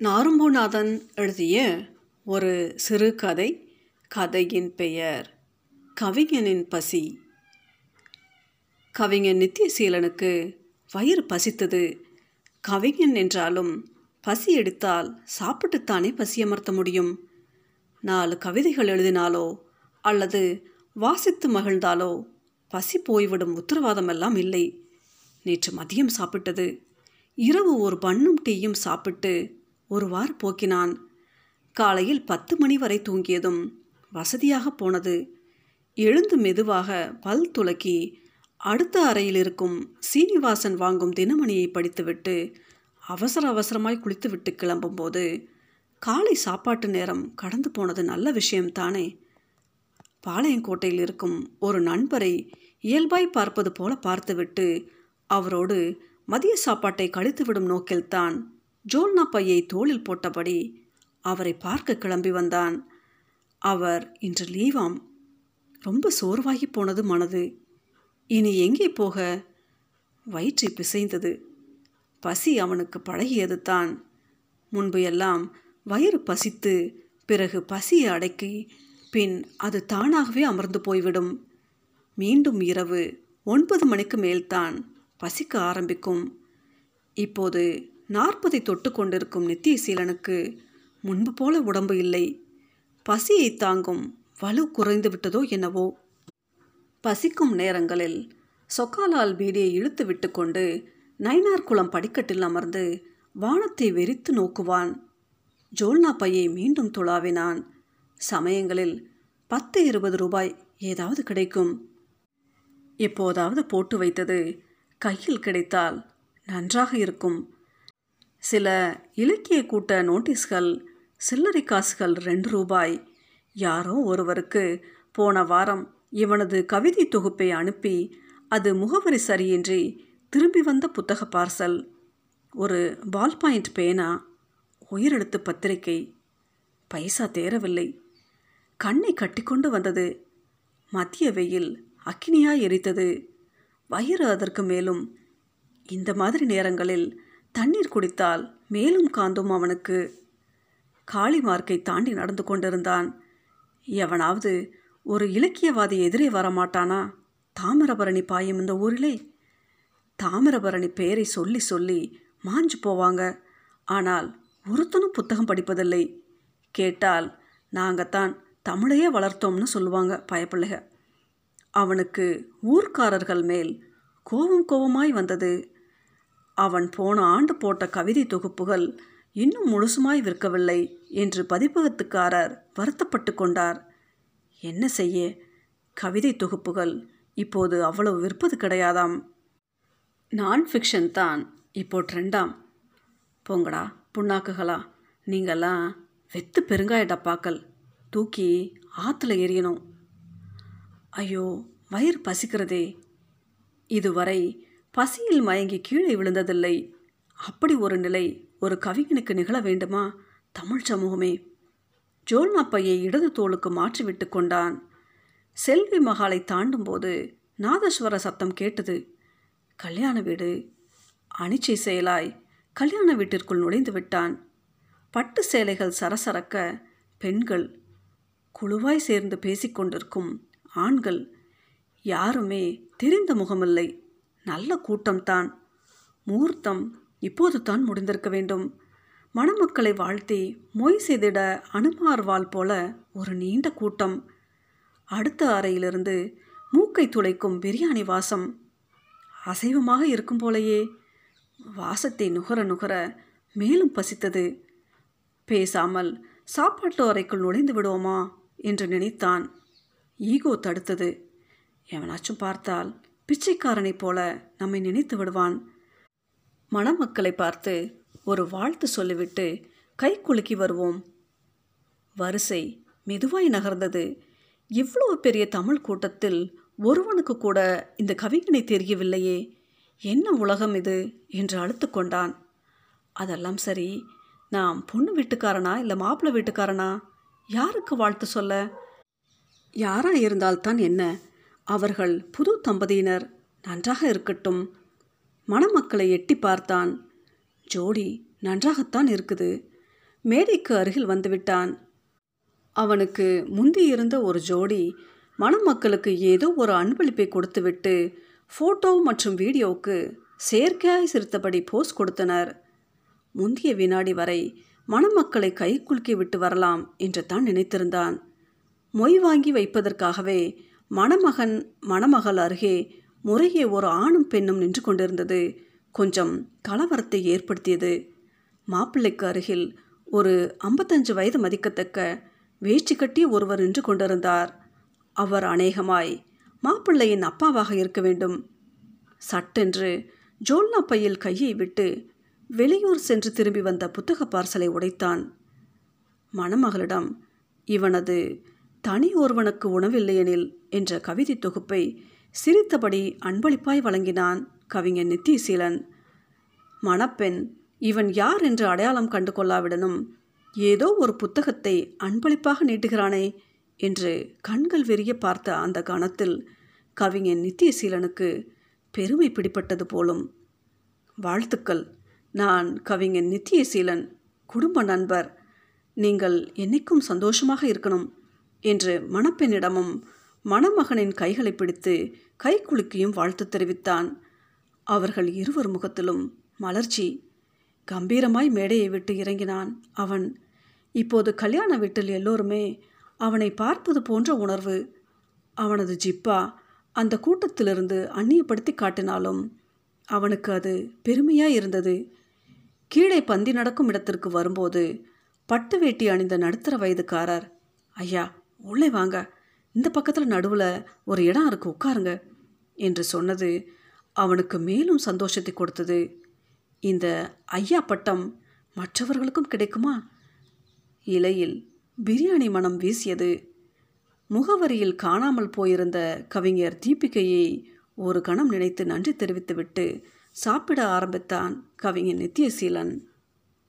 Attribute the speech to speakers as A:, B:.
A: நாரும்பூநாதன் எழுதிய ஒரு சிறுகதை கதையின் பெயர் கவிஞனின் பசி. கவிஞன் நித்தியசீலனுக்கு வயிறு பசித்தது. கவிஞன் என்றாலும் பசி எடுத்தால் சாப்பிட்டுத்தானே பசி அமர்த்த முடியும். நாலு கவிதைகள் எழுதினாலோ அல்லது வாசித்து மகிழ்ந்தாலோ பசி போய்விடும் உத்தரவாதமெல்லாம் இல்லை. நேற்று மதியம் சாப்பிட்டது. இரவு ஒரு பண்ணும் டீயும் சாப்பிட்டு ஒரு போக்கினான். காலையில் பத்து மணி வரை தூங்கியதும் வசதியாக போனது. எழுந்து மெதுவாக பல் துலக்கி அடுத்த அறையில் இருக்கும் சீனிவாசன் வாங்கும் தினமணியை படித்துவிட்டு அவசர அவசரமாய் குளித்துவிட்டு கிளம்பும்போது காலை சாப்பாட்டு நேரம் கடந்து போனது நல்ல விஷயம்தானே. பாளையங்கோட்டையில் இருக்கும் ஒரு நண்பரை இயல்பாய் பார்ப்பது போல பார்த்துவிட்டு அவரோடு மதிய சாப்பாட்டை கழித்துவிடும் நோக்கில்தான் ஜோல்னா பையை தோளில் போட்டபடி அவரை பார்க்க கிளம்பி வந்தான். அவர் இன்று லீவாம். ரொம்ப சோர்வாகி போனது மனது. இனி எங்கே போக? வயிற்றை பிசைந்தது. பசி அவனுக்கு பழகியது தான். முன்பு எல்லாம் வயிறு பசித்து பிறகு பசியை அடக்கி பின் அது தானாகவே அமர்ந்து போய்விடும். மீண்டும் இரவு ஒன்பது மணிக்கு மேல்தான் பசிக்க ஆரம்பிக்கும். இப்போது நாற்பதை தொட்டு கொண்டிருக்கும் நித்தியசீலனுக்கு முன்பு போல உடம்பு இல்லை. பசியை தாங்கும் வலு குறைந்து விட்டதோ என்னவோ. பசிக்கும் நேரங்களில் சொக்காலால் பீடியை இழுத்து விட்டுக்கொண்டு நைனார் குளம் படிக்கட்டில் அமர்ந்து வானத்தை வெறித்து நோக்குவான். ஜோல்னா பையை மீண்டும் துளாவினான். சமயங்களில் பத்து இருபது ரூபாய் ஏதாவது கிடைக்கும். எப்போதாவது போட்டு வைத்தது கையில் கிடைத்தால் நன்றாக இருக்கும். சில இலக்கிய கூட்ட நோட்டீஸ்கள் சில்லறை காசுகள் ரெண்டு ரூபாய். யாரோ ஒருவருக்கு போன வாரம் இவனது கவிதை தொகுப்பை அனுப்பி அது முகவரி சரியின்றி திரும்பி வந்த புத்தக பார்சல். ஒரு பால் பாயிண்ட் பேனா உயிரெழுத்து பத்திரிகை. பைசா தேரவில்லை கண்ணை கட்டிக்கொண்டு வந்தது. மத்திய வெயில் அக்கினியாய் எரித்தது. வயிறு அதற்கு மேலும். இந்த மாதிரி நேரங்களில் தண்ணீர் குடித்தால் மேலும் காந்தும் அவனுக்கு. காளி மார்க்கை தாண்டி நடந்து கொண்டிருந்தான். எவனாவது ஒரு இலக்கியவாதி எதிரே வரமாட்டானா? தாமிரபரணி பாயும் இந்த ஊரிலே? தாமிரபரணி பெயரை சொல்லி சொல்லி மாஞ்சு போவாங்க. ஆனால் ஒருத்தனும் புத்தகம் படிப்பதில்லை. கேட்டால் நாங்கள் தான் தமிழையே வளர்த்தோம்னு சொல்லுவாங்க பயப்பிள்ளைக. அவனுக்கு ஊர்க்காரர்கள் மேல் கோவம் கோவமாய் வந்தது. அவன் போன ஆண்டு போட்ட கவிதை தொகுப்புகள் இன்னும் முழுசுமாய் விற்கவில்லை என்று பதிப்பகத்துக்காரர் வருத்தப்பட்டு கொண்டார். என்ன செய்ய? கவிதை தொகுப்புகள் இப்போது அவ்வளவு விற்பது கிடையாதாம். நான் ஃபிக்ஷன் தான். இப்போ ட்ரெண்டாம் போங்கடா புண்ணாக்குகளா. நீங்கள்லாம் வெத்து பெருங்காய டப்பாக்கள் தூக்கி ஆற்றுல எரியணும். ஐயோ வயிறு பசிக்கிறதே. இதுவரை பசியில் மயங்கி கீழே விழுந்ததில்லை. அப்படி ஒரு நிலை ஒரு கவிஞனுக்கு நிகழ வேண்டுமா? தமிழ் சமூகமே. ஜோல்னா இடது தோளுக்கு மாற்றிவிட்டு கொண்டான். செல்வி மகாலை தாண்டும்போது நாதஸ்வர சத்தம் கேட்டது. கல்யாண வீடு. அனிச்சை செயலாய். கல்யாண வீட்டிற்குள் நுழைந்து விட்டான். பட்டு சேலைகள் சரசரக்க பெண்கள். குழுவாய் சேர்ந்து பேசிக்கொண்டிருக்கும் ஆண்கள். யாருமே தெரிந்த முகமில்லை. நல்ல கூட்டம்தான். முகூர்த்தம் இப்போது தான் முடிந்திருக்க வேண்டும். மணமக்களை வாழ்த்தி மொய் செய்திட அனுமார்வால் போல ஒரு நீண்ட கூட்டம். அடுத்த அறையிலிருந்து மூக்கை துளைக்கும் பிரியாணி வாசம். அசைவமாக இருக்கும் போலையே வாசத்தை நுகர நுகர மேலும் பசித்தது. பேசாமல் சாப்பாட்டு அறைக்குள் நுழைந்து விடுவோமா? என்று நினைத்தான். ஈகோ தடுத்தது. எவனாச்சும் பார்த்தால் பிச்சைக்காரனைப் போல நம்மை நினைத்து விடுவான். மணமக்களை பார்த்து ஒரு வாழ்த்து சொல்லிவிட்டு கை குலுக்கி வருவோம். வரிசை மெதுவாய் நகர்ந்தது. இவ்வளவு பெரிய தமிழ் கூட்டத்தில் ஒருவனுக்கு கூட இந்த கவிஞனை தெரியவில்லையே. என்ன உலகம் இது? என்று அழுத்து கொண்டான். அதெல்லாம் சரி நாம் பொண்ணு வீட்டுக்காரனா இல்லை மாப்பிள்ளை வீட்டுக்காரனா? யாருக்கு வாழ்த்து சொல்ல? யாராக இருந்தால்தான் என்ன? அவர்கள் புது தம்பதியினர் நன்றாக இருக்கட்டும். மணமக்களை எட்டி பார்த்தான். ஜோடி நன்றாகத்தான் இருக்குது. மேடைக்கு அருகில் வந்துவிட்டான். அவனுக்கு முந்தி இருந்த ஒரு ஜோடி மணமக்களுக்கு ஏதோ ஒரு அன்பளிப்பை கொடுத்துவிட்டு ஃபோட்டோ மற்றும் வீடியோவுக்கு செயற்கையாய் சிரித்தபடி போஸ் கொடுத்தனர். முந்திய வினாடி வரை மணமக்களை கை குலுக்கி விட்டு வரலாம் என்று தான் நினைத்திருந்தான். மொய் வாங்கி வைப்பதற்காகவே மணமகன் மணமகள் அருகே முறையே ஒரு ஆணும் பெண்ணும் நின்று கொண்டிருந்தது. கொஞ்சம் கலவரத்தை ஏற்படுத்தியது. மாப்பிள்ளைக்கு அருகில் ஒரு ஐம்பத்தஞ்சு வயது மதிக்கத்தக்க வேஷ்டி கட்டிய ஒருவர் நின்று கொண்டிருந்தார். அவர் அநேகமாய் மாப்பிள்ளையின் அப்பாவாக இருக்க வேண்டும். சட்டென்று ஜோல்னா பையில் கையை விட்டு வெளியூர் சென்று திரும்பி வந்த புத்தக பார்சலை உடைத்தான். மணமகளிடம் இவனது தனி ஒருவனுக்கு உணவில்லையெனில் என்ற கவிதை தொகுப்பை சிரித்தபடி அன்பளிப்பாய் வழங்கினான் கவிஞன் நித்திசீலன் மணப்பெண் இவன் யார் என்று அடையாளம் கண்டு கொள்ளாவிடனும். ஏதோ ஒரு புத்தகத்தை அன்பளிப்பாக நீட்டுகிறானே என்று கண்கள் வெறிய பார்த்த அந்த கணத்தில் கவிஞன் நித்தியசீலனுக்கு பெருமை பிடிப்பட்டது போலும். வாழ்த்துக்கள். நான் கவிஞன் நித்தியசீலன் குடும்ப நண்பர். நீங்கள் என்னைக்கும் சந்தோஷமாக இருக்கணும். என்று மணப்பெண்ணிடமும் மணமகனின் கைகளை பிடித்து கை குலுக்கியும் வாழ்த்து தெரிவித்தான். அவர்கள் இருவர் முகத்திலும் மலர்ச்சி. கம்பீரமாய் மேடையை விட்டு இறங்கினான் அவன். இப்போது கல்யாண வீட்டில் எல்லோருமே அவனை பார்ப்பது போன்ற உணர்வு. அவனது ஜிப்பா அந்த கூட்டத்திலிருந்து அந்நியப்படுத்தி காட்டினாலும் அவனுக்கு அது பெருமையாய் இருந்தது. கீழே பந்தி நடக்கும் இடத்திற்கு வரும்போது பட்டு வேட்டி அணிந்த நடுத்தர வயதுக்காரர் ஐயா உள்ளே வாங்க. இந்த பக்கத்தில் நடுவில் ஒரு இடம் இருக்கு உட்காருங்க என்று சொன்னது அவனுக்கு மேலும் சந்தோஷத்தை கொடுத்தது. இந்த ஐயா பட்டம் மற்றவர்களுக்கும் கிடைக்குமா? இலையில் பிரியாணி மனம் வீசியது. முகவரியில் காணாமல் போயிருந்த கவிஞர் தீபிகையை ஒரு கணம் நினைத்து நன்றி தெரிவித்துவிட்டு சாப்பிட ஆரம்பித்தான் கவிஞர் நித்தியசீலன்.